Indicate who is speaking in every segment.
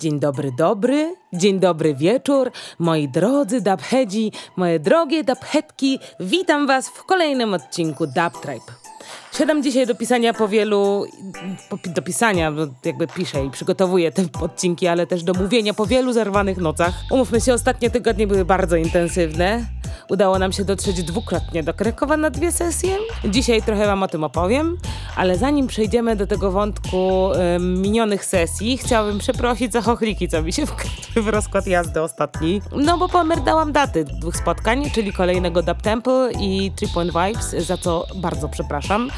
Speaker 1: Dzień dobry, dobry, dzień dobry wieczór, moi drodzy dubheadzi, moje drogie dubheadki, witam was w kolejnym odcinku Dub Tribe. Siadam dzisiaj do pisania po wielu, do pisania, jakby piszę i przygotowuję te odcinki, ale też do mówienia po wielu zerwanych nocach. Umówmy się, ostatnie tygodnie były bardzo intensywne. Udało nam się dotrzeć dwukrotnie do Krakowa na dwie sesje. Dzisiaj trochę wam o tym opowiem, ale zanim przejdziemy do tego wątku y, minionych sesji, chciałabym przeprosić za chochliki, co mi się wkradły w rozkład jazdy ostatni. No bo pomerdałam daty dwóch spotkań, czyli kolejnego Dub Temple i Three Point Vibes, za co bardzo przepraszam.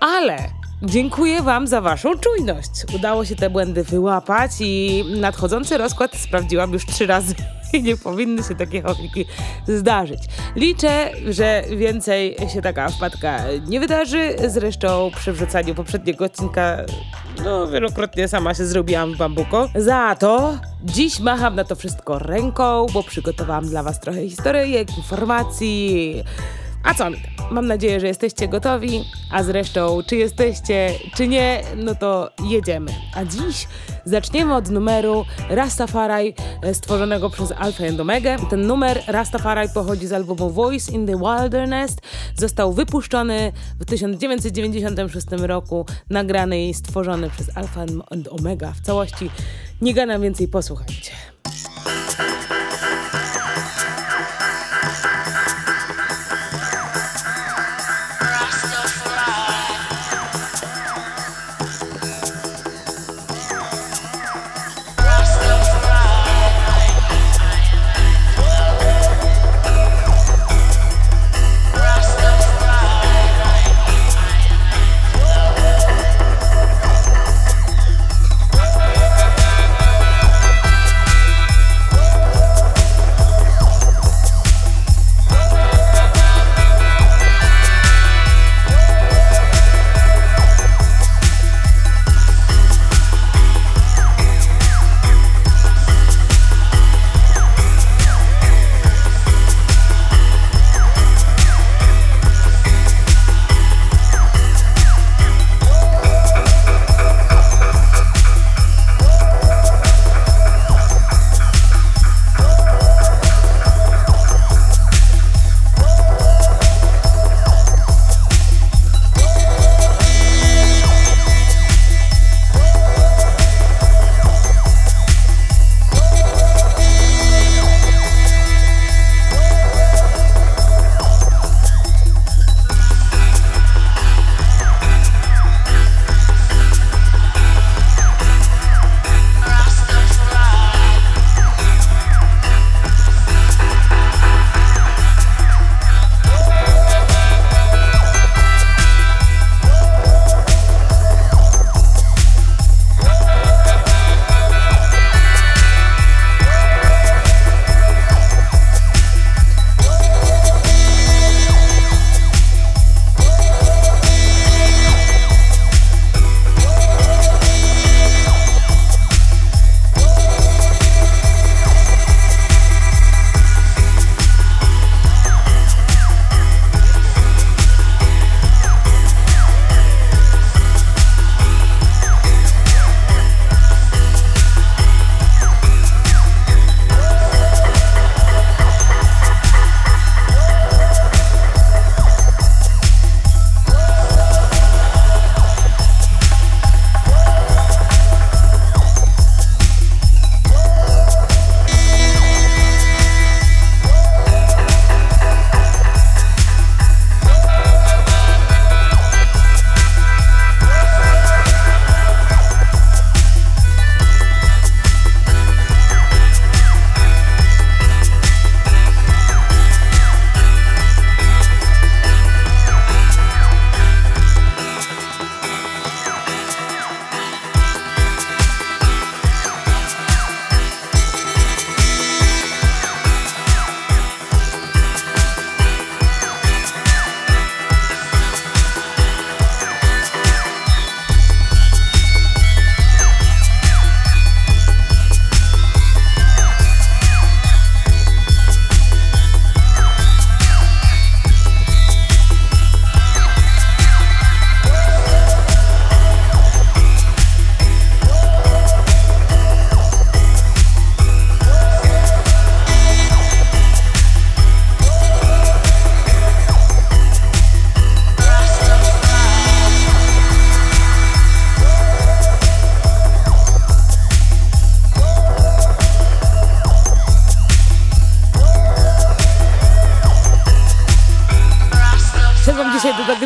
Speaker 1: Ale Dziękuję Wam za Waszą czujność. Udało się te błędy wyłapać i nadchodzący rozkład sprawdziłam już trzy razy nie powinny się takie chochliki zdarzyć. Liczę, że więcej się taka wpadka nie wydarzy. Zresztą przy wrzucaniu poprzedniego odcinka no wielokrotnie sama się zrobiłam w bambuko. Za to dziś macham na to wszystko ręką, bo przygotowałam dla Was trochę historyjek, informacji. A co mi tam? Mam nadzieję, że jesteście gotowi, a zresztą czy jesteście, czy nie, no to jedziemy. A dziś zaczniemy od numeru Rastafari e, stworzonego przez Alpha and Omega. Ten numer Rastafari pochodzi z albumu Voice in the Wilderness. Został wypuszczony w 1996 roku, nagrany i stworzony przez Alpha and Omega w całości. Nie gadam więcej, posłuchajcie.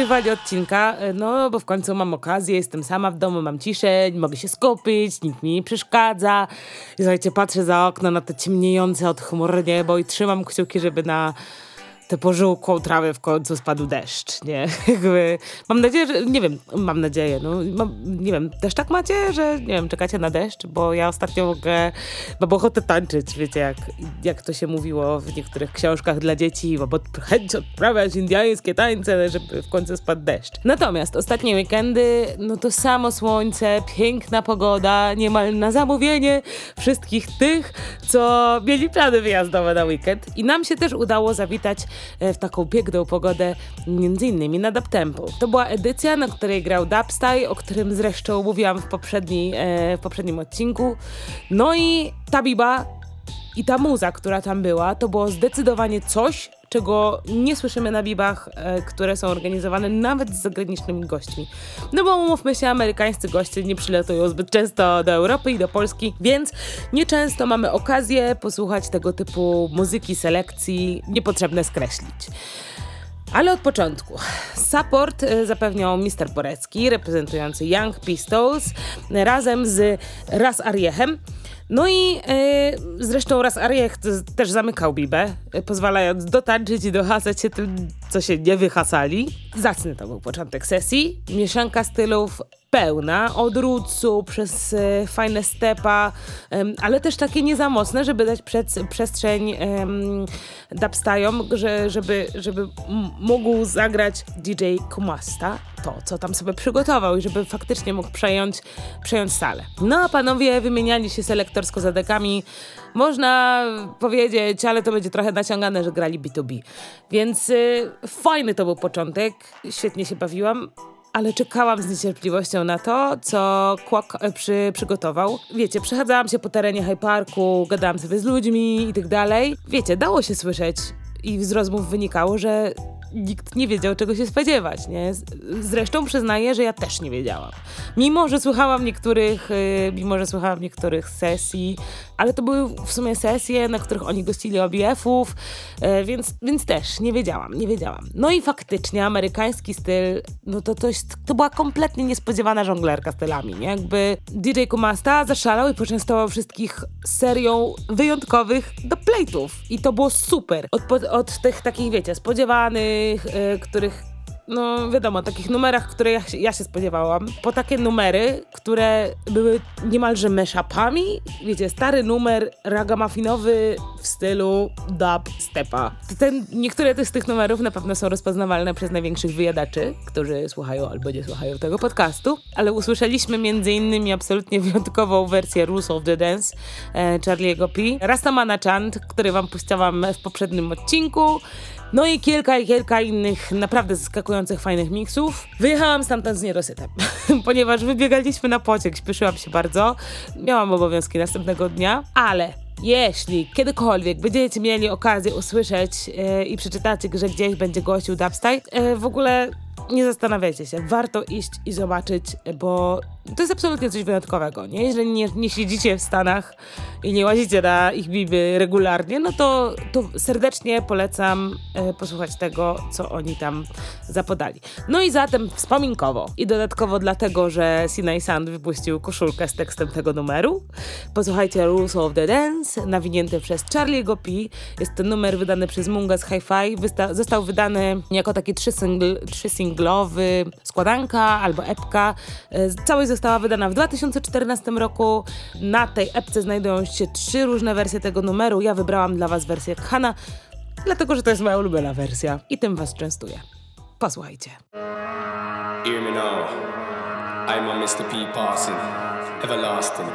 Speaker 1: Odcinka, e, no bo w końcu mam okazję, jestem sama w domu, mam ciszę, mogę się skupić, nikt mi nie przeszkadza. I słuchajcie, patrzę za okno na to ciemniejące od chmur niebo i trzymam kciuki, żeby na tę pożółkłą trawę w końcu spadł deszcz, nie? Jakby, mam nadzieję, że, nie wiem, mam nadzieję, no, mam, nie wiem, też tak macie, że, nie wiem, czekacie na deszcz? Bo ja ostatnio mogę, mam ochotę tańczyć, wiecie, jak, jak to się mówiło w niektórych książkach dla dzieci, bo chęć odprawiać indiańskie tańce, żeby w końcu spadł deszcz. Natomiast ostatnie weekendy, no to samo słońce, piękna pogoda, niemal na zamówienie wszystkich tych, co mieli plany wyjazdowe na weekend. I nam się też udało zawitać w taką piękną pogodę, między innymi na Dub Temple. To była edycja, na której grał Dubstyle, o którym zresztą mówiłam w, poprzedni, e, w poprzednim odcinku. No i ta biba i ta muza, która tam była, to było zdecydowanie coś, czego nie słyszymy na bibach, e, które są organizowane nawet z zagranicznymi gośćmi. No bo umówmy się, amerykańscy goście nie przylatują zbyt często do Europy i do Polski, więc nieczęsto mamy okazję posłuchać tego typu muzyki, selekcji, niepotrzebne skreślić. Ale od początku. Support e, zapewniał Mr. Borecki, reprezentujący Young Pistols, razem z Raz Ariechem. No i e, zresztą raz Ariech też zamykał Bibę, e, pozwalając dotańczyć i dohasać się tym, co się nie wyhasali. Zacny to był początek sesji. Mieszanka stylów pełna, od rootsu przez e, fajne stepa, ale też takie nie za mocne, żeby dać przed, przestrzeń e, dubstajom, że, żeby, żeby mógł zagrać DJ Kumasta to, co tam sobie przygotował i żeby faktycznie mógł przejąć, przejąć salę. No a panowie wymieniali się selektorsko zadekami, można powiedzieć, ale to będzie trochę naciągane, że grali B2B. Więc y, fajny to był początek, świetnie się bawiłam ale czekałam z niecierpliwością na to, co Quack e, przy, przygotował. Wiecie, przechadzałam się po terenie High Parku, gadałam sobie z ludźmi i tak dalej. Wiecie, dało się słyszeć i z rozmów wynikało, że nikt nie wiedział, czego się spodziewać, nie? Zresztą przyznaję, że ja też nie wiedziałam. Mimo, że słuchałam niektórych, y, mimo, że słuchałam niektórych sesji, ale to były w sumie sesje, na których oni gościli OBF-ów, y, więc, więc też nie wiedziałam, nie wiedziałam. No i faktycznie amerykański styl, no to, to, to była kompletnie niespodziewana żonglerka stylami, nie? Jakby DJ Kumasta zaszalał i poczęstował wszystkich serią wyjątkowych do plate'ów i to było super. Od, od tych takich, wiecie, spodziewanych Y, których no wiadomo, takich numerach, które ja, ja, się spodziewałam, po takie numery, które były niemalże mashupami, wiecie, stary numer ragamafinowy w stylu dub stepa. Ten, niektóre z tych numerów na pewno są rozpoznawalne przez największych wyjadaczy, którzy słuchają albo nie słuchają tego podcastu, ale usłyszeliśmy między innymi absolutnie wyjątkową wersję Rules of the Dance e, Charlie'ego P. Rastamana Chant, który wam puściłam w poprzednim odcinku, no i kilka i kilka innych naprawdę zaskakujących, fajnych miksów. Wyjechałam stamtąd z niedosytem, ponieważ wybiegaliśmy na pociek, śpieszyłam się bardzo. Miałam obowiązki następnego dnia, ale jeśli kiedykolwiek będziecie mieli okazję usłyszeć yy, i przeczytać, że gdzieś będzie gościł dubstyle, yy, w ogóle nie zastanawiajcie się, warto iść i zobaczyć, bo to jest absolutnie coś wyjątkowego, nie? Jeżeli nie, nie siedzicie w Stanach i nie łazicie na ich biby regularnie, no to, to serdecznie polecam e, posłuchać tego, co oni tam zapodali. No i zatem wspominkowo i dodatkowo dlatego, że Sinai Sand wypuścił koszulkę z tekstem tego numeru, posłuchajcie Rules of the Dance, nawinięty przez Charlie'ego P. Jest to numer wydany przez Mungas Hi-Fi, został wydany jako taki trzy, singl trzy singlowy składanka albo epka. E, całość została wydana w 2014 roku. Na tej epce znajdują się trzy różne wersje tego numeru. Ja wybrałam dla Was wersję Khana, dlatego że to jest moja ulubiona wersja i tym Was częstuję. Posłuchajcie. Hear me now. I'm a Mr. P. Parson, everlasting.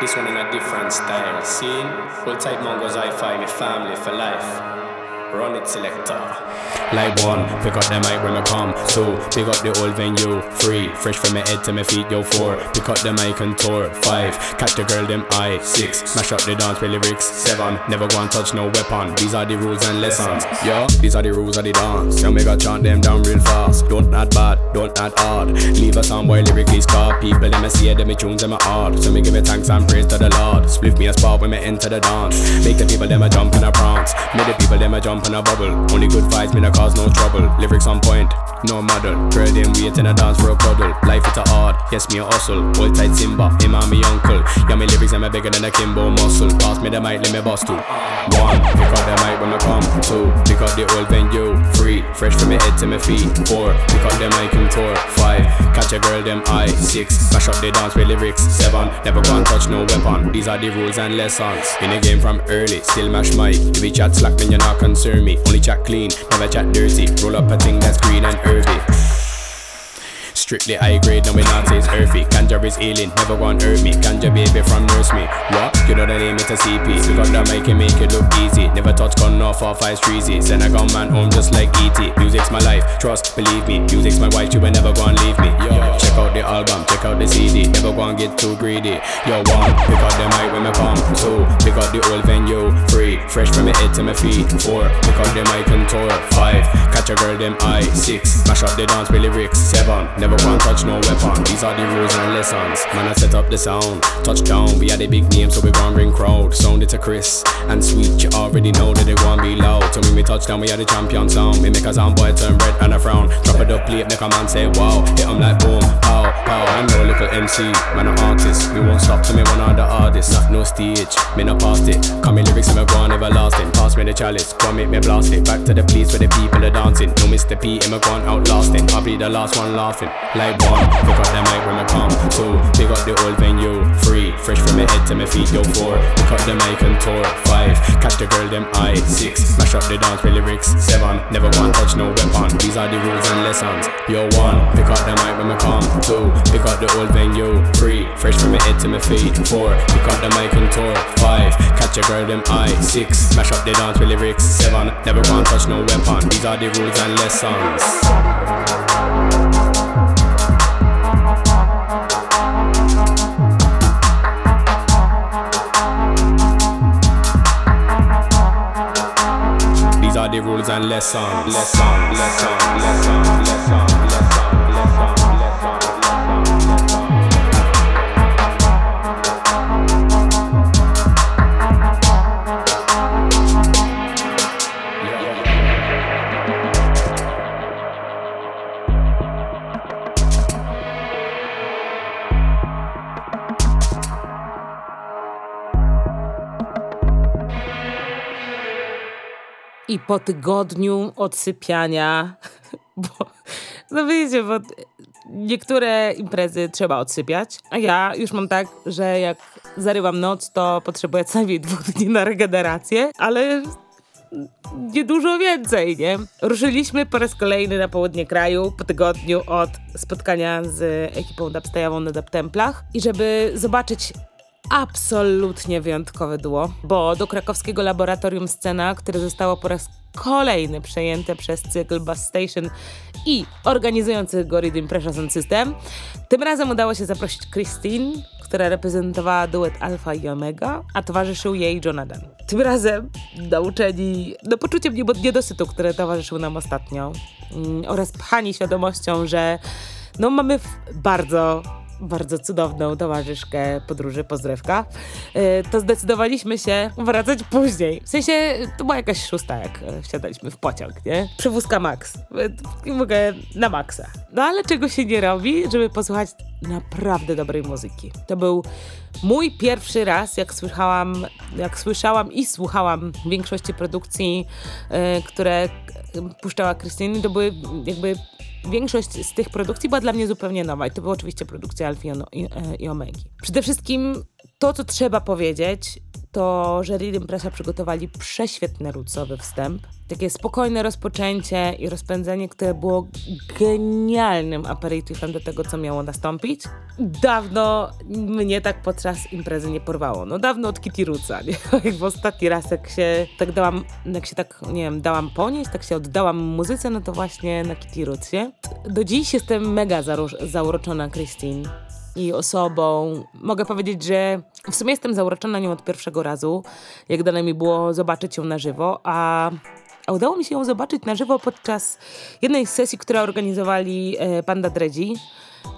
Speaker 1: This one in a different style. Scene, we'll take Mongo's i5, your family for life. Run it selector. Like one, pick up the mic when I come. Two, pick up the old venue. Three, fresh from my head to my feet. Yo, four, pick up the mic and tour. Five, catch the girl them eye. Six, smash up the dance with lyrics. Seven, never go and touch no weapon. These are the rules and lessons. Yo, these are the rules of the dance. Young make chant them down real fast. Don't act bad, don't act hard. Leave a sound boy lyrically scar. People them see it, them me tunes them hard. So me give it thanks and praise to the Lord. Split me a spot when me enter the dance. Make the people them a jump and a prance. Make the people them a jump
Speaker 2: on a bubble. Only good vibes, me no cause no trouble. Lyrics on point, no model. Girl, them wait in a dance for a cuddle. Life is a hard, yes, me a hustle. Hold tight Simba, him and me uncle. Yeah, me lyrics, I'm bigger than a Kimbo muscle. Pass me the mic, let me bust two. One, pick up the mic when I come. Two, pick up the old venue. Three, fresh from my head to my feet. Four, pick up the mic and tour. Five, catch a girl, them eye. Six, mash up the dance with lyrics. Seven, never gonna touch no weapon. These are the rules and lessons. In the game from early, still mash mic. If we chat slack, then you're not me. Only chat clean, never chat dirty. Roll up a thing that's green and herby. Strictly high grade, no we not it's earthy. Ganja is healing, never gonna hurt me. Ganja baby from nurse me. What? You know the name, it's a CP. We got that mic and make it look easy. Never touch gun off or five streezy. Send a gun man home just like ET. Music's my life, trust, believe me. Music's my wife, you will never gonna leave me. Yo, check out the album, check out the CD. Never gonna get too greedy. Yo, one, pick up the mic when me come. Two, pick up the old venue. Three, fresh from my head to my feet. Four, pick up the mic and tour. Five, catch a girl, them eye. Six, mash up the dance with lyrics. Seven, never one touch no weapon. These are the rules and lessons. Man, I set up the sound. Touchdown, we had a big name, so we gon' bring crowd. Sound it to Chris and sweet. You already know that they gon' be loud. So when we touchdown, we are the champion sound. We make a sound boy turn red and a frown. Drop it up plate, make a man say wow. Hit 'em like boom, pow, pow. I'm no little MC, man, an artist. We won't stop till me one of the artists. Not no stage, me not past it. Come me lyrics and me go on everlasting. Pass me the chalice, come make me blast it. Back to the place where the people are dancing. No Mr. P, him a gone outlasting. I'll be the last one laughing. Like one, pick up the mic when I come. Two, pick up the old venue. Three, fresh from my head to my feet. Yo, four, pick up the mic and tour. Five, catch the girl them eye. Six, mash up the dance with lyrics. Seven, never one touch no weapon. These are the rules and lessons. Yo, one, pick up the mic when I come. Two, pick up the old venue. Three, fresh from my head to my feet. Four, pick up the mic and tour. Five, catch a girl them eye. Six, mash up the dance with lyrics. Seven, never one touch no weapon. These are the rules and lessons. and less on, less on, less on, less on, less on.
Speaker 1: I po tygodniu odsypiania, bo no wiecie, bo niektóre imprezy trzeba odsypiać, a ja już mam tak, że jak zarywam noc, to potrzebuję co najmniej dwóch dni na regenerację, ale nie dużo więcej, nie? Ruszyliśmy po raz kolejny na południe kraju po tygodniu od spotkania z ekipą dubstejową na Dubtemplach i żeby zobaczyć absolutnie wyjątkowe duo, bo do krakowskiego laboratorium Scena, które zostało po raz kolejny przejęte przez cykl Bass Station i organizujących go Rhythm Pressure System, tym razem udało się zaprosić Christine, która reprezentowała duet Alpha i Omega, a towarzyszył jej Jonathan. Tym razem nauczeni no, poczuciem niedosytu, które towarzyszył nam ostatnio mm, oraz pchani świadomością, że no, mamy bardzo bardzo cudowną towarzyszkę podróży Pozdrewka, e, to zdecydowaliśmy się wracać później. W sensie, to była jakaś szósta, jak e, wsiadaliśmy w pociąg, nie? Przewózka Max. E, Mogę na maksa. No ale czego się nie robi, żeby posłuchać naprawdę dobrej muzyki. To był mój pierwszy raz, jak słyszałam, jak słyszałam i słuchałam większości produkcji, e, które puszczała Krystyny, to były jakby większość z tych produkcji była dla mnie zupełnie nowa i to była oczywiście produkcja Alfie i, i, e, i Omegi. Przede wszystkim to, co trzeba powiedzieć, to, że Rhythm Pressa przygotowali prześwietny rucowy wstęp. Takie spokojne rozpoczęcie i rozpędzenie, które było genialnym aperitifem do tego, co miało nastąpić. Dawno mnie tak podczas imprezy nie porwało. No dawno od Kitty Ruca, nie? Jak w ostatni raz, jak się tak dałam, jak się tak, nie wiem, dałam ponieść, tak się oddałam muzyce, no to właśnie na Kitty Rucie. Do dziś jestem mega zauroczona Christine i osobą. Mogę powiedzieć, że w sumie jestem zauroczona nią od pierwszego razu, jak dane mi było zobaczyć ją na żywo, a, a udało mi się ją zobaczyć na żywo podczas jednej z sesji, które organizowali e, Panda Dredzi.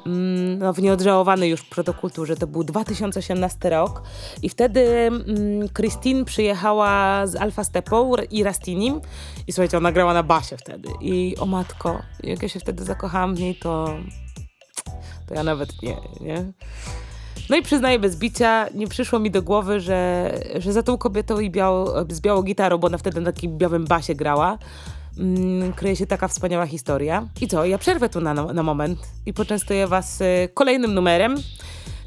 Speaker 3: mm, no, w nieodżałowany już protokulturze. To był 2018 rok i wtedy mm, Christine przyjechała z Alfa Stepą i Rastinim i słuchajcie, ona grała na basie wtedy i o matko, jak ja się wtedy zakochałam w niej, to to ja nawet nie, nie? No i przyznaję bez bicia, nie przyszło mi do głowy, że, że za tą kobietą i biało, z białą gitarą, bo ona wtedy na takim białym basie grała, mm, kryje się taka wspaniała historia. I co, ja przerwę tu na, na moment i poczęstuję was y, kolejnym numerem.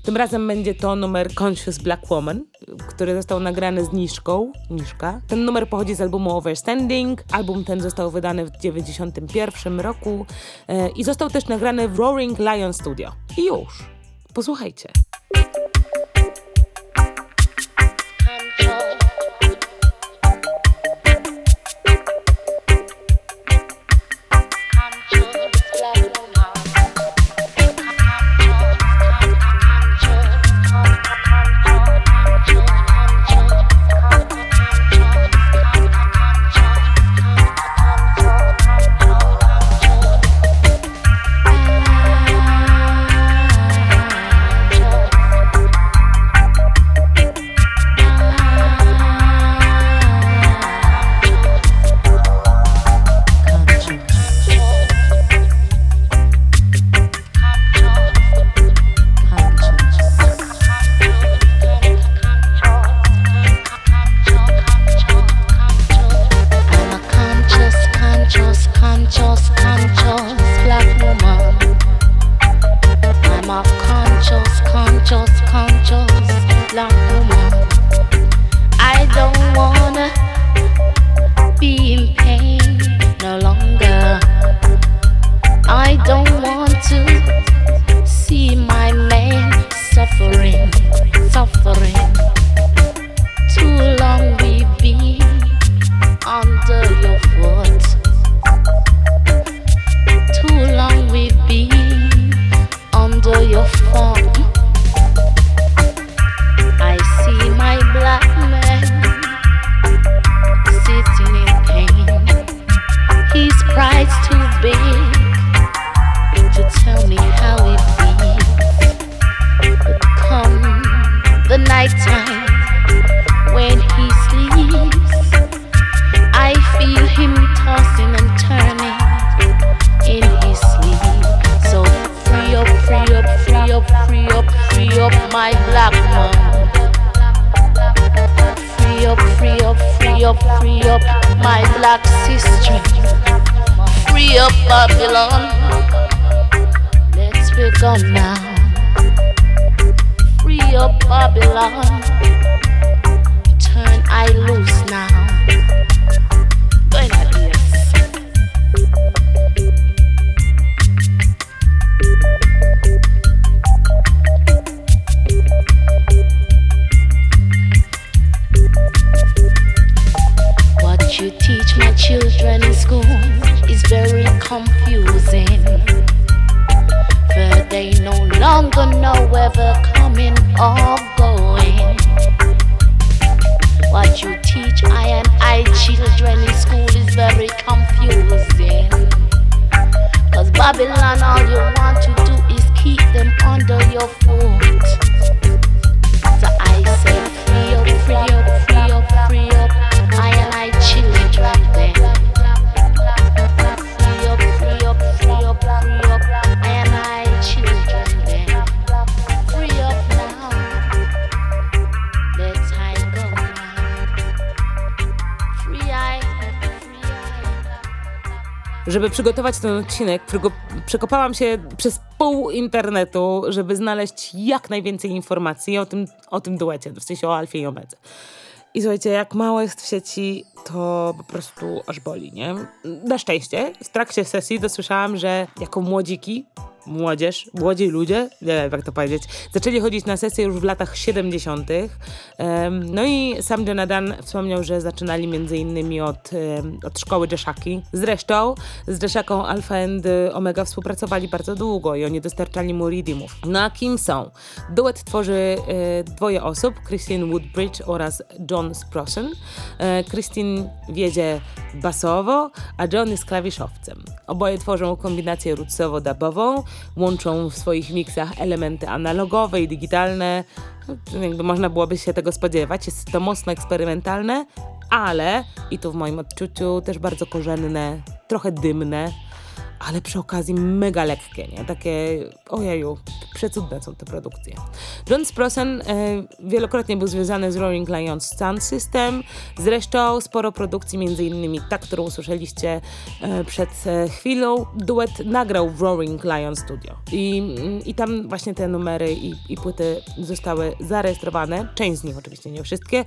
Speaker 3: Tym razem będzie to numer Conscious Black Woman, który został nagrany z Niszką. Niszka. Ten numer pochodzi z albumu Overstanding. Album ten został wydany w 1991 roku e, i został też nagrany w Roaring Lion Studio. I już. Posłuchajcie. Przygotować ten odcinek, przekopałam się przez pół internetu, żeby znaleźć jak najwięcej informacji o tym, o tym duecie, w sensie o Alfie i Omedze. I słuchajcie, jak mało jest w sieci, to po prostu aż boli, nie? Na szczęście w trakcie sesji dosłyszałam, że jako młodziki młodzież, młodzi ludzie, nie wiem jak to powiedzieć, zaczęli chodzić na sesje już w latach 70. No i sam Jonathan wspomniał, że zaczynali między innymi od, od szkoły Jeszaki. Zresztą z Jeszaką Alpha and Omega współpracowali bardzo długo i oni dostarczali mu redeemów. No a kim są? Duet tworzy e, dwoje osób, Christine Woodbridge oraz John Sprossen. E, Christine wiedzie
Speaker 1: basowo, a John jest klawiszowcem. Oboje tworzą kombinację rootsowo-dubową, łączą w swoich miksach elementy analogowe i digitalne. No, jakby można byłoby się tego spodziewać. Jest to mocno eksperymentalne, ale, i tu w moim odczuciu, też bardzo korzenne, trochę dymne ale przy okazji mega lekkie, nie? Takie, ojeju, przecudne są te produkcje. John Sprossen e, wielokrotnie był związany z Roaring Lions Sound System, zresztą sporo produkcji, między innymi ta, którą usłyszeliście e, przed e, chwilą, duet nagrał w Roaring Lion Studio. I, i tam właśnie te numery i, i płyty zostały zarejestrowane, część z nich oczywiście, nie wszystkie,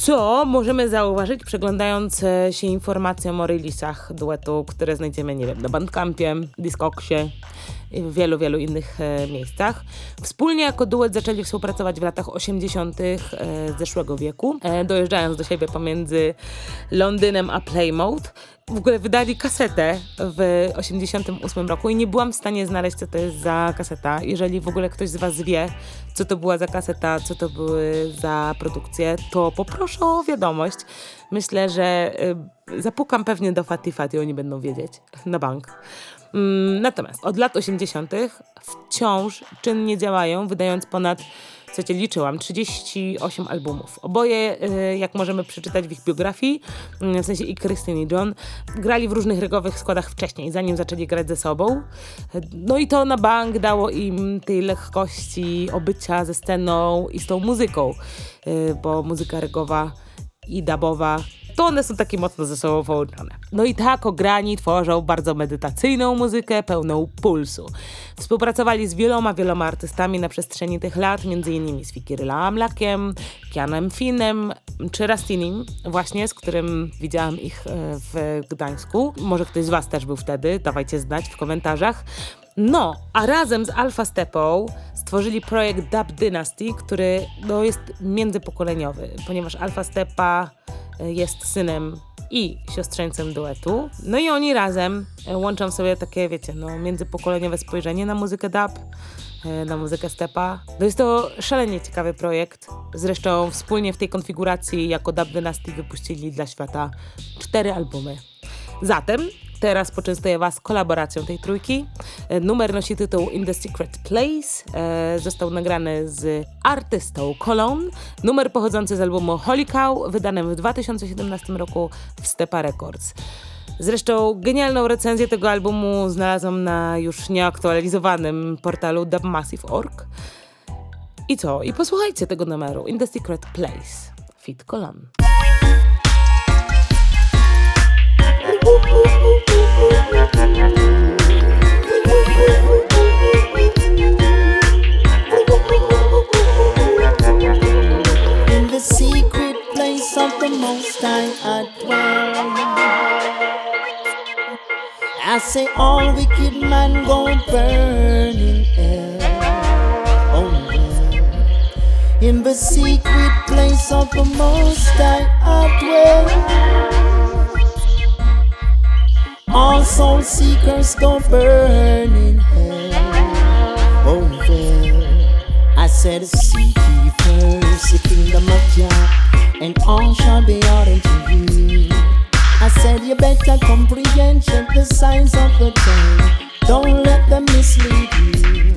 Speaker 1: co możemy zauważyć, przeglądając e, się informacjom o releasach duetu, które znajdziemy, nie wiem, na Bandcampie, Discogsie w wielu, wielu innych e, miejscach. Wspólnie jako duet zaczęli współpracować w latach 80. E, zeszłego wieku, e, dojeżdżając do siebie pomiędzy Londynem a Plymouth w ogóle wydali kasetę w 88 roku i nie byłam w stanie znaleźć, co to jest za kaseta. Jeżeli w ogóle ktoś z Was wie, co to była za kaseta, co to były za produkcje, to poproszę o wiadomość. Myślę, że zapukam pewnie do Fati Fati, oni będą wiedzieć, na bank. Mm, natomiast od lat 80. wciąż czynnie działają, wydając ponad Słuchajcie, liczyłam 38 albumów. Oboje, y, jak możemy przeczytać w ich biografii, mm, w sensie i Krystyn i John, grali w różnych rygowych składach wcześniej, zanim zaczęli grać ze sobą. No i to na bank dało im tej lekkości obycia ze sceną i z tą muzyką, y, bo muzyka rygowa i dubowa to one są takie mocno ze sobą połączone. No i tak ograni tworzą bardzo medytacyjną muzykę, pełną pulsu. Współpracowali z wieloma, wieloma artystami na przestrzeni tych lat, m.in. z Fikirla Amlakiem, Kianem Finem czy Rastinim, właśnie z którym widziałam ich e, w Gdańsku. Może ktoś z Was też był wtedy, dawajcie znać w komentarzach. No, a razem z Alpha Stepą stworzyli projekt Dub Dynasty, który no, jest międzypokoleniowy, ponieważ Alpha Stepa jest synem i siostrzeńcem duetu. No i oni razem e, łączą sobie takie, wiecie, no, międzypokoleniowe spojrzenie na muzykę dub, e, na muzykę stepa. No jest to szalenie ciekawy projekt. Zresztą wspólnie w tej konfiguracji jako Dub Dynasty wypuścili dla świata cztery albumy. Zatem Teraz poczęstuję Was kolaboracją tej trójki. E, numer nosi tytuł In the Secret Place. E, został nagrany z artystą Cologne. Numer pochodzący z albumu Holy Cow, wydanym w 2017 roku w Stepa Records. Zresztą genialną recenzję tego albumu znalazłam na już nieaktualizowanym portalu dubmassive.org. I co? I posłuchajcie tego numeru In the Secret Place. Fit Cologne.
Speaker 4: In the secret place of the Most High I dwell. All soul seekers go burn in hell. Oh well, I said, Seek ye first the kingdom of Jah, and all shall be added to you. I said, You better comprehend, the signs of the time. Don't let them mislead you.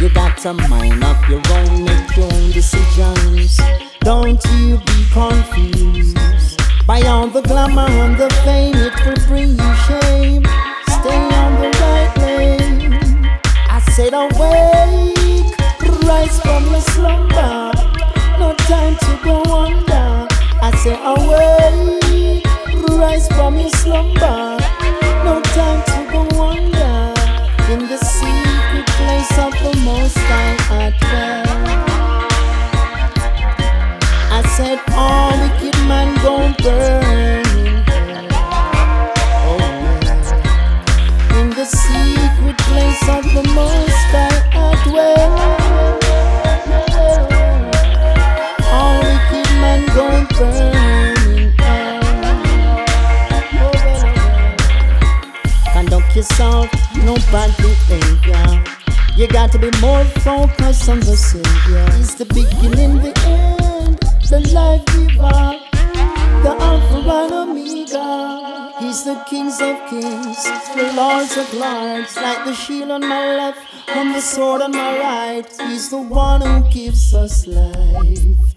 Speaker 4: You got a mind of your own, make your own decisions. Don't you be confused. By all the glamour and the fame, it will bring you shame. Stay on the right lane. I said, awake, rise from your slumber. No time to go under. I said, awake, rise from your slumber. No time to go under. In the secret place of the Most High, I dwell. Said, all wicked man gon' burn in hell. Oh yeah. In the secret place of the Most High I dwell. All wicked man gon' burn in hell. Oh oh. Conduct yourself, no bad behavior. You got to be more focused on the Savior. It's the beginning, lords, like the shield on my left and the sword on my right. He's the one who gives us life.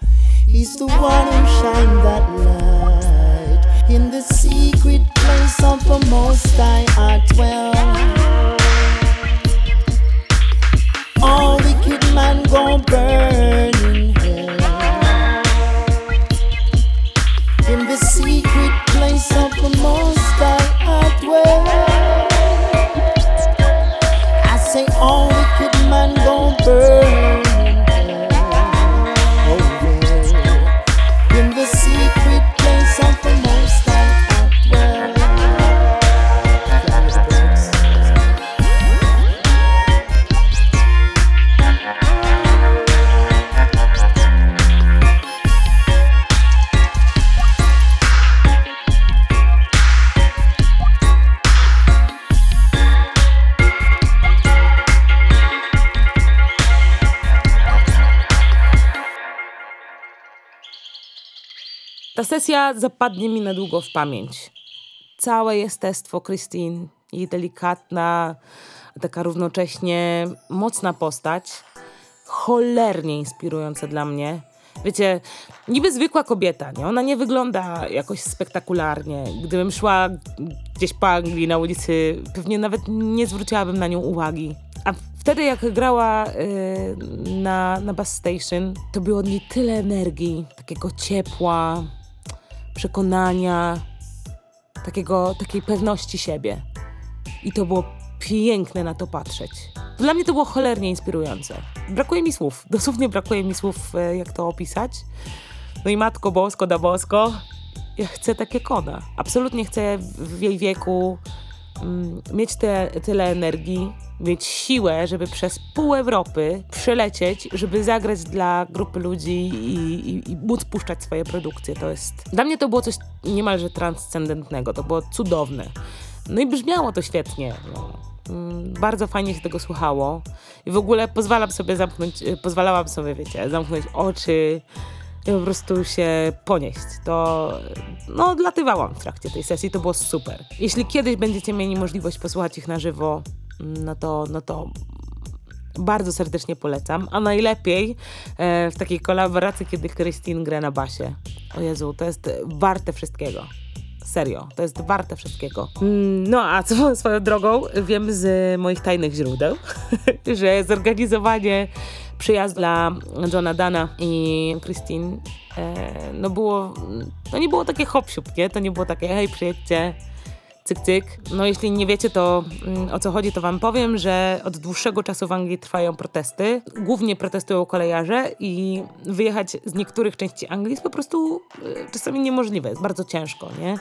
Speaker 4: He's the one who shines that light. In the secret place of the Most High I dwell. All wicked man gon' burn in hell. In the secret place of the Most High I dwell.
Speaker 1: Ta sesja zapadnie mi na długo w pamięć. Całe jestestwo Christine, jej delikatna, taka równocześnie mocna postać, cholernie inspirująca dla mnie. Wiecie, niby zwykła kobieta, nie? Ona nie wygląda jakoś spektakularnie. Gdybym szła gdzieś po Anglii na ulicy, pewnie nawet nie zwróciłabym na nią uwagi. A wtedy jak grała y, na, na Bus Station, to było od niej tyle energii, takiego ciepła, przekonania, takiego, takiej pewności siebie. I to było piękne na to patrzeć. Dla mnie to było cholernie inspirujące. Brakuje mi słów, dosłownie brakuje mi słów, e, jak to opisać. No i Matko Bosko da Bosko, ja chcę takie kona. Absolutnie chcę w jej wieku mieć te, tyle energii, mieć siłę, żeby przez pół Europy przelecieć, żeby zagrać dla grupy ludzi i, i, i móc puszczać swoje produkcje. To jest... Dla mnie to było coś niemalże transcendentnego, to było cudowne. No i brzmiało to świetnie. Mm, Bardzo fajnie się tego słuchało i w ogóle pozwalam sobie zamknąć, pozwalałam sobie, wiecie, zamknąć oczy i po prostu się ponieść. To, no, odlatywałam w trakcie tej sesji, to było super. Jeśli kiedyś będziecie mieli możliwość posłuchać ich na żywo, no to, no to bardzo serdecznie polecam, a najlepiej e, w takiej kolaboracji, kiedy Christine gra na basie. O Jezu, to jest warte wszystkiego. Serio, to jest warte wszystkiego. Mm, No a co swoją drogą wiem z moich tajnych źródeł, że zorganizowanie przyjazdu dla Johna Dana i Christine e, no było, to nie było takie hop nie? To nie było takie hej przyjedźcie, cyk, cyk. No jeśli nie wiecie to mm, o co chodzi, to wam powiem, że od dłuższego czasu w Anglii trwają protesty. Głównie protestują kolejarze i wyjechać z niektórych części Anglii jest po prostu y, czasami niemożliwe, jest bardzo ciężko, nie?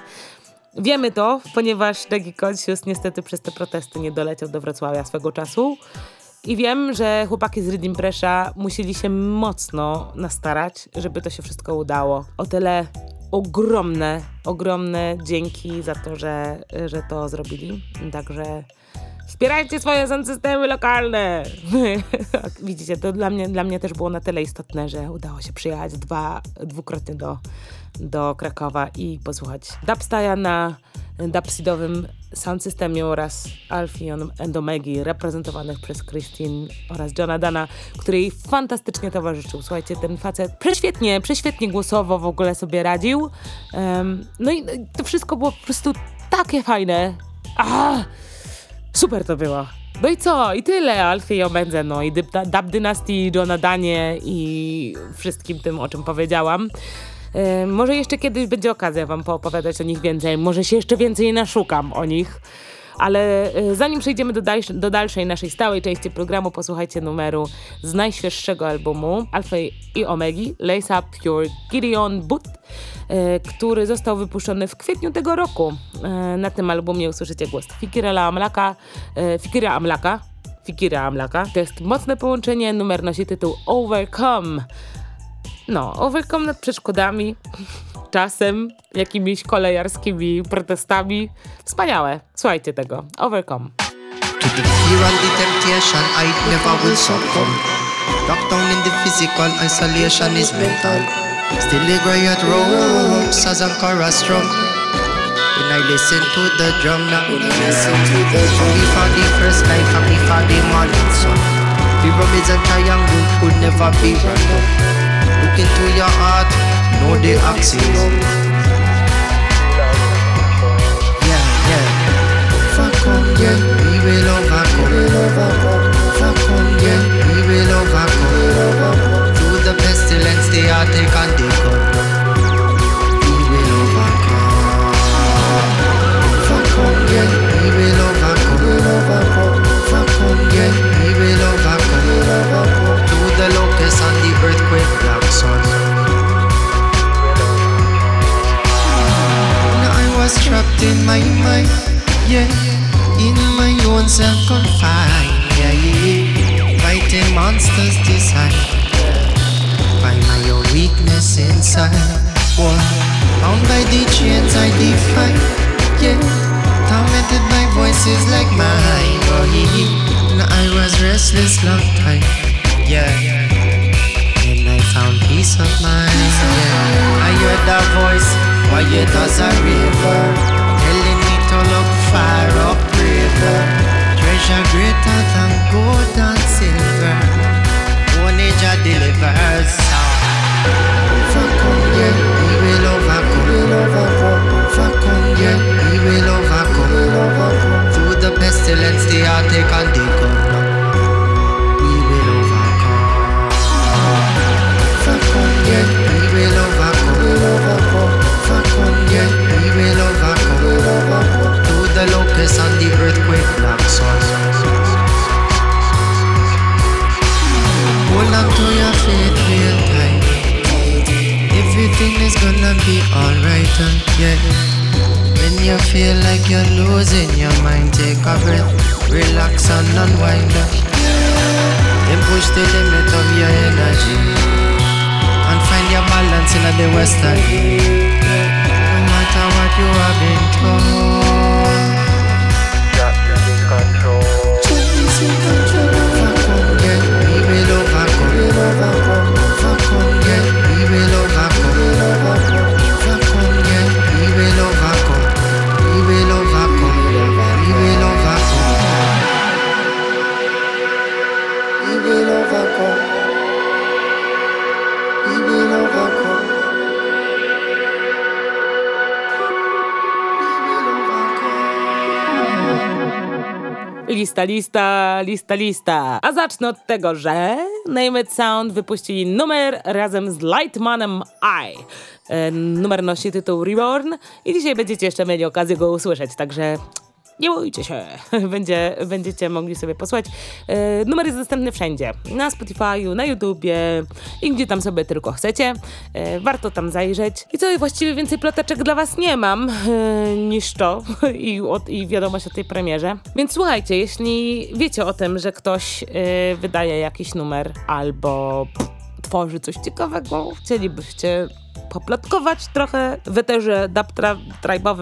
Speaker 1: Wiemy to, ponieważ Degi Kocius niestety przez te protesty nie doleciał do Wrocławia swego czasu. I wiem, że chłopaki z Reading Pressa musieli się mocno nastarać, żeby to się wszystko udało. O tyle ogromne, ogromne dzięki za to, że, że to zrobili. Także wspierajcie swoje systemy lokalne. Widzicie, to dla mnie, dla mnie też było na tyle istotne, że udało się przyjechać dwa, dwukrotnie do, do Krakowa i posłuchać dubstaya na dubsidowym sound systemie oraz Alfie and Omegi reprezentowanych przez Christine oraz Johna Dana, który jej fantastycznie towarzyszył. Słuchajcie, ten facet prześwietnie, prześwietnie głosowo w ogóle sobie radził. Em, no i to wszystko było po prostu takie fajne. Ah! Super to było. No i co? I tyle. Alfie i Omedze, no i Dub, Dynasty, Johna Danie i wszystkim tym, o czym powiedziałam. Może jeszcze kiedyś będzie okazja wam poopowiadać o nich więcej. Może się jeszcze więcej naszukam o nich. Ale e, zanim przejdziemy do, dalsz do dalszej naszej stałej części programu, posłuchajcie numeru z najświeższego albumu Alfa i Omegi, Lace Up Pure Gideon Boot, e, który został wypuszczony w kwietniu tego roku. E, na tym albumie usłyszycie głos Fikira Amlaka, Fikira Amlaka, Fikira Amlaka. To jest mocne połączenie, numer nosi tytuł Overcome. No, overcome nad przeszkodami, czasem jakimiś kolejarskimi protestami. Wspaniałe. Słuchajcie tego. Overcome.
Speaker 5: To the fear and the temptation, I never will succumb. Locked down in the physical, isolation is mental. Still the riot ropes as Ankara strong. When I listen to the drum now, listen to the drum. Before the first life and before the morning sun. The rum is a triangle, could never be random. Look into your heart, know the axis. Yeah, yeah. Overcome, yeah, we will overcome. Overcome, in my mind, yeah, in my own self confined, yeah, yeah, fighting monsters design by my own weakness inside. One, bound by the chains I defy, yeah, tormented by voices like mine, oh yeah. Now I was restless long time, yeah. Then I found peace of mind. Yeah. I heard that voice, quiet as a river, far up river. Treasure greater than gold and silver. Only Jah delivers. Overcome, yeah, we will overcome. Overcome, yeah, we will overcome. Through the pestilence, the heartache and locust and the earthquake, sun. Hold on to your faith real tight. Everything is gonna be alright, uh, yeah. When you feel like you're losing your mind, take a breath, relax and unwind. uh. Then push the limit of your energy and find your balance in the western. No matter what you have been told.
Speaker 1: Lista, lista, lista, lista. A zacznę od tego, że Name It Sound wypuścili numer razem z Lightmanem I. E, numer nosi tytuł Reborn i dzisiaj będziecie jeszcze mieli okazję go usłyszeć, także nie bójcie się, Będzie, będziecie mogli sobie posłuchać. E, numer jest dostępny wszędzie, na Spotify'u, na YouTubie i gdzie tam sobie tylko chcecie. E, warto tam zajrzeć. I co, właściwie więcej ploteczek dla was nie mam e, niż to i, od, i wiadomość o tej premierze. Więc słuchajcie, jeśli wiecie o tym, że ktoś e, wydaje jakiś numer albo tworzy coś ciekawego, chcielibyście poplotkować trochę w eterze dub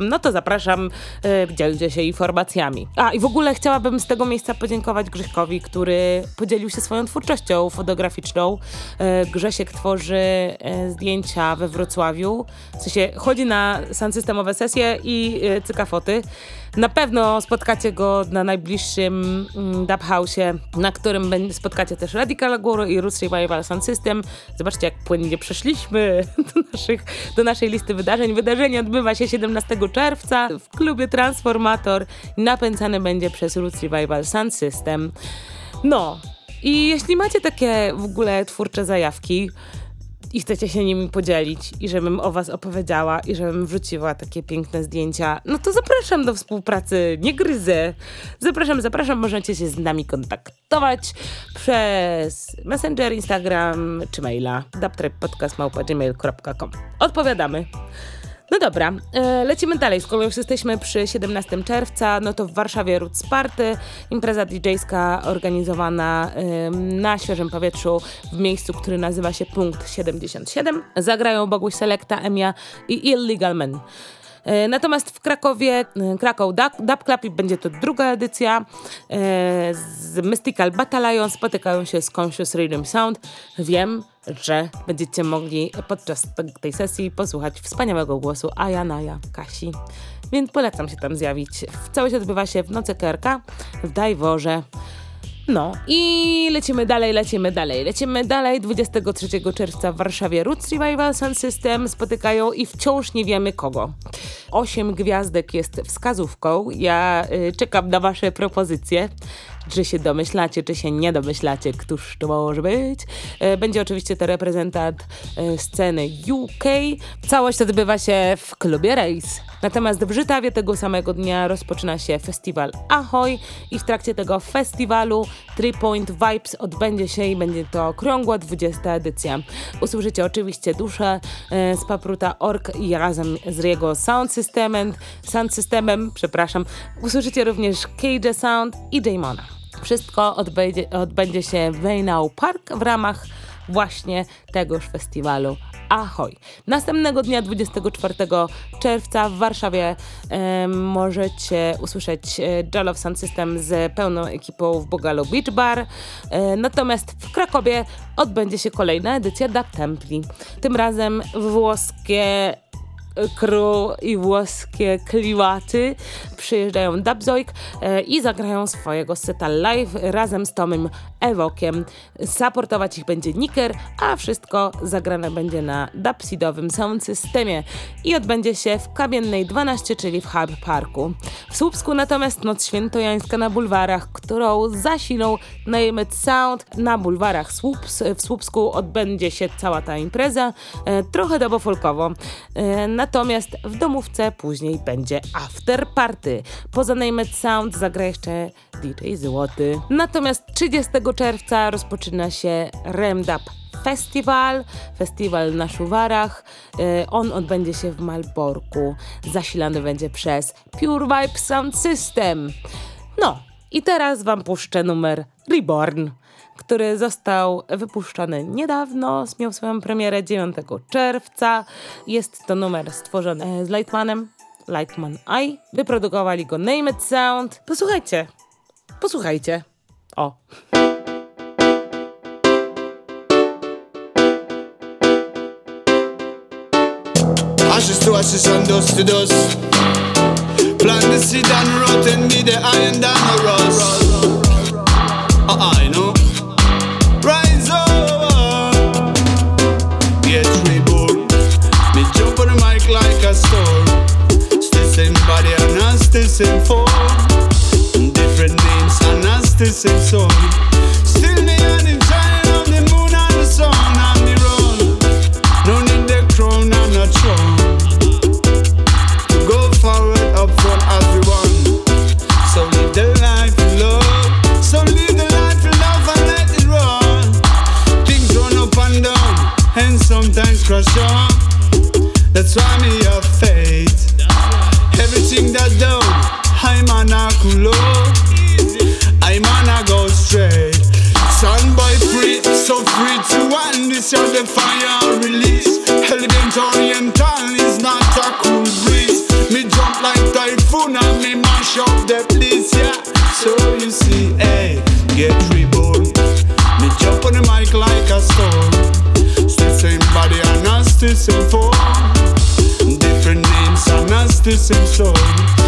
Speaker 1: no to zapraszam, yy, dzielcie się informacjami. A i w ogóle chciałabym z tego miejsca podziękować Grześkowi, który podzielił się swoją twórczością fotograficzną. Yy, Grzesiek tworzy yy, zdjęcia we Wrocławiu, w sensie chodzi na systemowe sesje i yy, cyka foty. Na pewno spotkacie go na najbliższym mm, Dub na którym spotkacie też Radical Guru i Roots Revival Sound System. Zobaczcie, jak płynnie przeszliśmy naszych, do naszej listy wydarzeń. Wydarzenie odbywa się 17 czerwca w klubie Transformator. Napędzany będzie przez Roots Revival Sound System. No, i jeśli macie takie w ogóle twórcze zajawki, i chcecie się nimi podzielić i żebym o was opowiedziała i żebym wrzuciła takie piękne zdjęcia, no to zapraszam do współpracy, nie gryzę. Zapraszam, zapraszam, możecie się z nami kontaktować przez Messenger, Instagram czy maila dubtrapodcast.gmail.com Odpowiadamy. No dobra, e, lecimy dalej. Skoro już jesteśmy przy 17 czerwca, no to w Warszawie Roots Party, impreza DJ-ska organizowana na świeżym powietrzu w miejscu, który nazywa się Punkt 77. Zagrają Boguś Selecta, Emia i Illegal Men. E, Natomiast w Krakowie, e, Krakow Dub, Club i będzie to druga edycja. Z Mystical Battalion spotykają się z Conscious Rhythm Sound. Wiem, że będziecie mogli podczas tej sesji posłuchać wspaniałego głosu Ajanaja Kasi. Więc polecam się tam zjawić. Całość odbywa się w nocy KRK w Dajworze. No i lecimy dalej, lecimy dalej, lecimy dalej. 23 czerwca w Warszawie Roots Revival Sound System spotykają i wciąż nie wiemy kogo. Osiem gwiazdek jest wskazówką. Ja y, czekam na wasze propozycje. Czy się domyślacie, czy się nie domyślacie, któż to może być. E, będzie oczywiście to reprezentant e, sceny UK. Całość odbywa się w klubie Race. Natomiast w Żytawie tego samego dnia rozpoczyna się festiwal Ahoy i w trakcie tego festiwalu Three Point Vibes odbędzie się i będzie to okrągła 20 edycja. Usłyszycie oczywiście duszę e, z Papruta Ork i razem z jego sound systemem, sound systemem, przepraszam, usłyszycie również Cage Sound i Jamona. Wszystko odbędzie, odbędzie się w Wejnau Park w ramach właśnie tegoż festiwalu Ahoj. Następnego dnia, 24 czerwca w Warszawie e, możecie usłyszeć e, of Sound System z pełną ekipą w Bogalu Beach Bar. E, natomiast w Krakowie odbędzie się kolejna edycja Dub Templi. Tym razem włoskie crew i włoskie klimaty przyjeżdżają Dubzoik e, i zagrają swojego seta live razem z Tomem Ewokiem. Supportować ich będzie Nicker, a wszystko zagrane będzie na dubsidowym sound systemie i odbędzie się w Kamiennej 12, czyli w Hub Parku. W Słupsku natomiast Noc Świętojańska na bulwarach, którą zasilą Name It Sound na bulwarach Słups. W Słupsku odbędzie się cała ta impreza, e, trochę dobofolkowo. E, natomiast w domówce później będzie after party. Poza Name Sound zagra jeszcze DJ Złoty. Natomiast 30 czerwca rozpoczyna się Remdap Festiwal, festiwal na Szuwarach. E, on odbędzie się w Malborku. Zasilany będzie przez Pure Vibe Sound System. No, i teraz wam puszczę numer Reborn, który został wypuszczony niedawno, miał swoją premierę 9 czerwca. Jest to numer stworzony z Lightmanem, Lightman Eye. Wyprodukowali go Name It Sound. Posłuchajcie, posłuchajcie. O.
Speaker 6: Ashes to ashes and dust to dust. Plant the seed and and be the iron the rust. Uh, justice in form. Different names are justice in song. Still me and him shining on the moon and the sun and the run. No need the crown and a throne. To go forward up front as we want. So live the life you love. So live the life you love and let it run. Things run up and down and sometimes crash up. That's why me have faith. And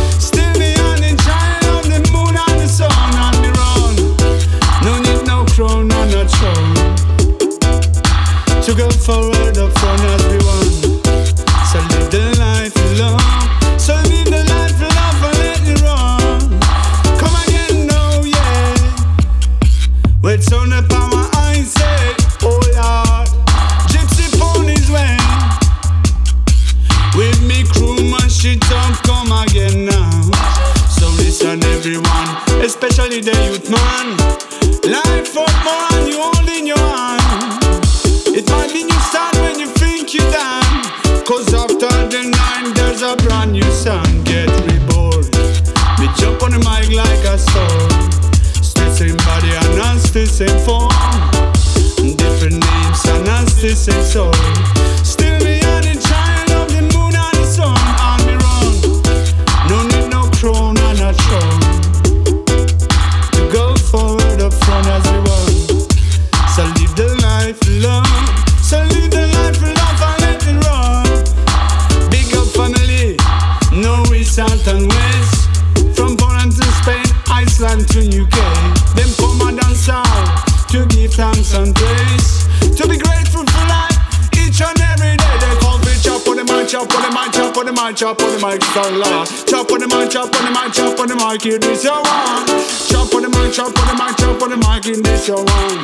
Speaker 6: the mic, so long. Chop on the mic, chop on the mic, chop on the mic, you this your one. Chop on the mic, chop on the mic, chop on the mic, you this your one.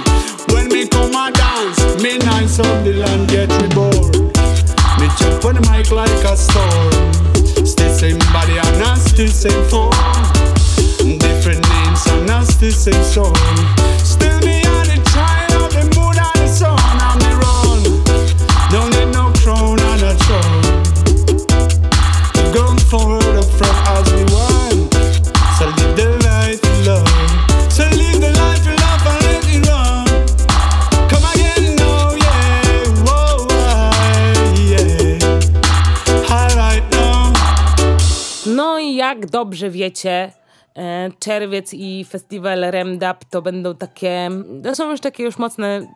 Speaker 6: When me come and dance, nice of the land get reborn. Me jump on the mic like a storm. Still same body and I still same form. Different names and I still same song. No, I,
Speaker 1: jak dobrze wiecie, e, czerwiec i festiwal Remdap to będą takie, to są już takie już mocne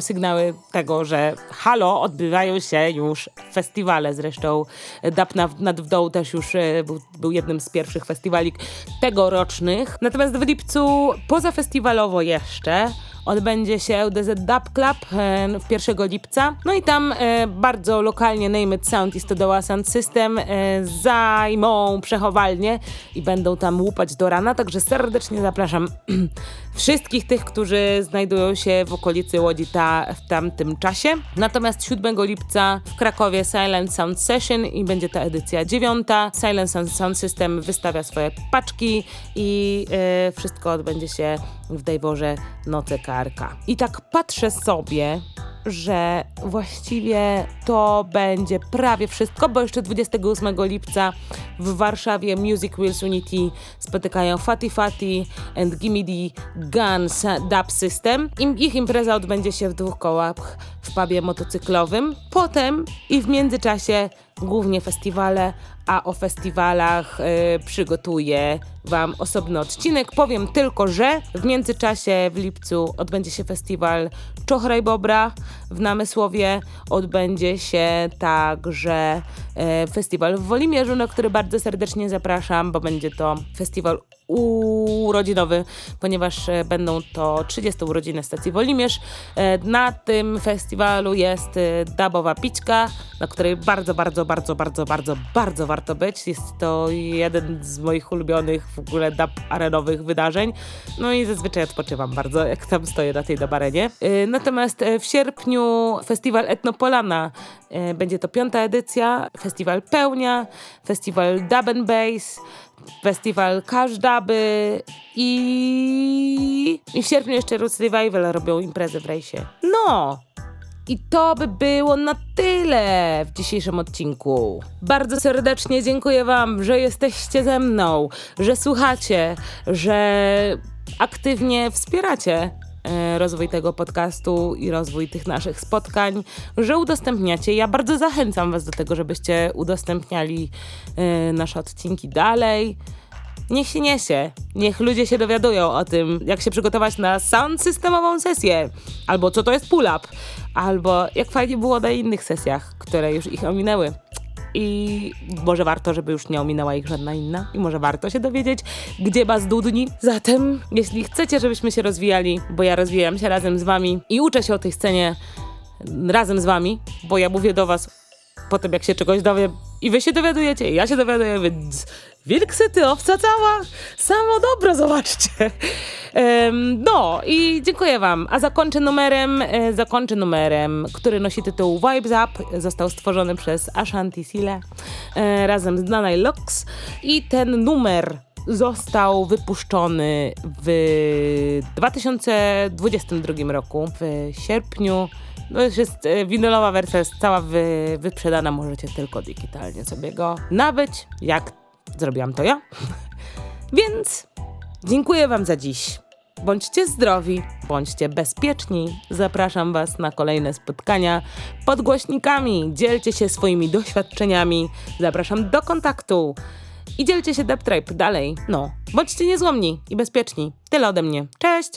Speaker 1: sygnały tego, że halo, odbywają się już festiwale. Zresztą Dap nad, nad Wdą też już e, był, był jednym z pierwszych festiwali tegorocznych. Natomiast w lipcu pozafestiwalowo jeszcze odbędzie się DZ Dub Club e, w 1 lipca. No i tam e, bardzo lokalnie Name It Sound i Stodoła Sound System e, zajmą przechowalnię i będą tam łupać do rana, także serdecznie zapraszam wszystkich tych, którzy znajdują się w okolicy Łodzi ta, w tamtym czasie. Natomiast 7 lipca w Krakowie Silent Sound Session i będzie ta edycja dziewiąta. Silent Sound System wystawia swoje paczki i e, wszystko odbędzie się w Dejworze Noce Karka. I tak patrzę sobie, że właściwie to będzie prawie wszystko, bo jeszcze 28 lipca w Warszawie Music Wheels Unity spotykają Fati Fati and Gimme the Guns Dub System. Ich impreza odbędzie się w dwóch kołach w pubie motocyklowym. Potem i w międzyczasie głównie festiwale, a o festiwalach y, przygotuję Wam osobny odcinek. Powiem tylko, że w międzyczasie w lipcu odbędzie się festiwal Czochraj Bobra w Namysłowie. Odbędzie się także e, festiwal w Wolimierzu, na który bardzo serdecznie zapraszam, bo będzie to festiwal urodzinowy, ponieważ e, będą to 30 urodziny stacji Wolimierz. E, Na tym festiwalu jest dubowa pićka, na której bardzo, bardzo, bardzo, bardzo, bardzo, bardzo warto być. Jest to jeden z moich ulubionych w ogóle dub arenowych wydarzeń. No i zazwyczaj odpoczywam bardzo, jak tam stoję na tej dub arenie. E, Natomiast w sierpniu festiwal Etnopolana e, będzie to piąta edycja, festiwal Pełnia, festiwal Dub and Bass, festiwal Każdaby i... i w sierpniu jeszcze Roots Revival robią imprezę w rejsie. No! I to by było na tyle w dzisiejszym odcinku. Bardzo serdecznie dziękuję Wam, że jesteście ze mną, że słuchacie, że aktywnie wspieracie rozwój tego podcastu i rozwój tych naszych spotkań, że udostępniacie. Ja bardzo zachęcam Was do tego, żebyście udostępniali e, nasze odcinki dalej. Niech się niesie. Niech ludzie się dowiadują o tym, jak się przygotować na sound systemową sesję, albo co to jest pull-up, albo jak fajnie było na innych sesjach, które już ich ominęły. I może warto, żeby już nie ominęła ich żadna inna. I może warto się dowiedzieć, gdzie was dudni. Zatem, jeśli chcecie, żebyśmy się rozwijali, bo ja rozwijam się razem z wami i uczę się o tej scenie razem z wami, bo ja mówię do was po tym, jak się czegoś dowiem i wy się dowiadujecie, i ja się dowiaduję, więc wilk syty, owca cała, samo dobro, zobaczcie. Em, no i dziękuję wam. A zakończę numerem, e, zakończę numerem, który nosi tytuł Vibes Up. Został stworzony przez Ashanti Sile e, razem z Nanai Lux i ten numer został wypuszczony w 2022 roku, w sierpniu. No już jest e, winylowa wersja, jest cała wy, wyprzedana, możecie tylko digitalnie sobie go nabyć, jak zrobiłam to ja. Więc dziękuję Wam za dziś. Bądźcie zdrowi, bądźcie bezpieczni. Zapraszam Was na kolejne spotkania pod głośnikami. Dzielcie się swoimi doświadczeniami. Zapraszam do kontaktu. I dzielcie się Dub Tribe dalej. No, bądźcie niezłomni i bezpieczni. Tyle ode mnie. Cześć!